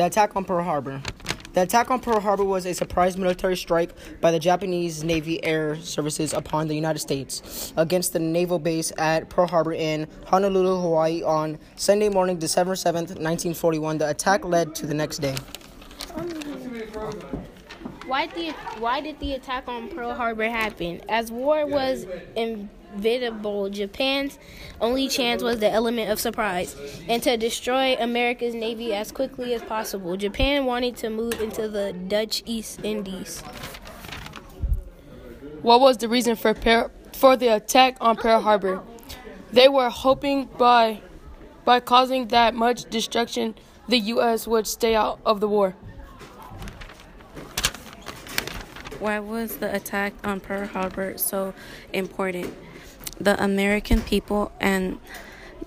The attack on Pearl Harbor. The attack on Pearl Harbor was a surprise military strike by the Japanese Navy Air Services upon the United States against the naval base at Pearl Harbor in Honolulu, Hawaii on Sunday morning, December 7, 1941. The attack led to the next day. Why did why did the attack on Pearl Harbor happen? As war was inevitable, Japan's only chance was the element of surprise and to destroy America's navy as quickly as possible. Japan wanted to move into the Dutch East Indies. What was the reason for per- for the attack on Pearl Harbor? They were hoping by by causing that much destruction, the U.S. would stay out of the war. Why was the attack on Pearl Harbor so important? The American people and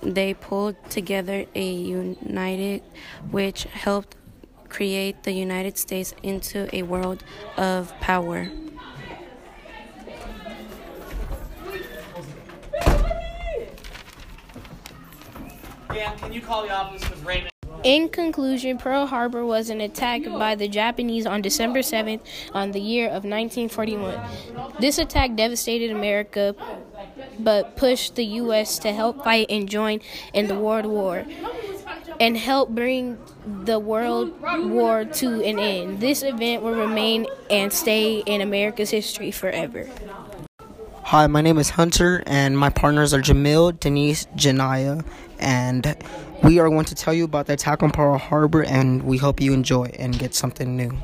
they pulled together a united which helped create the United States into a world of power. Yeah, can you call the office because Raymond. In conclusion, Pearl Harbor was an attack by the Japanese on December 7th on the year of 1941. This attack devastated America but pushed the U.S. to help fight and join in the World War and help bring the World War to an end. This event will remain and stay in America's history forever. Hi, my name is Hunter, and my partners are Jamil, Denise, Janaya, and we are going to tell you about the attack on Pearl Harbor, and we hope you enjoy and get something new.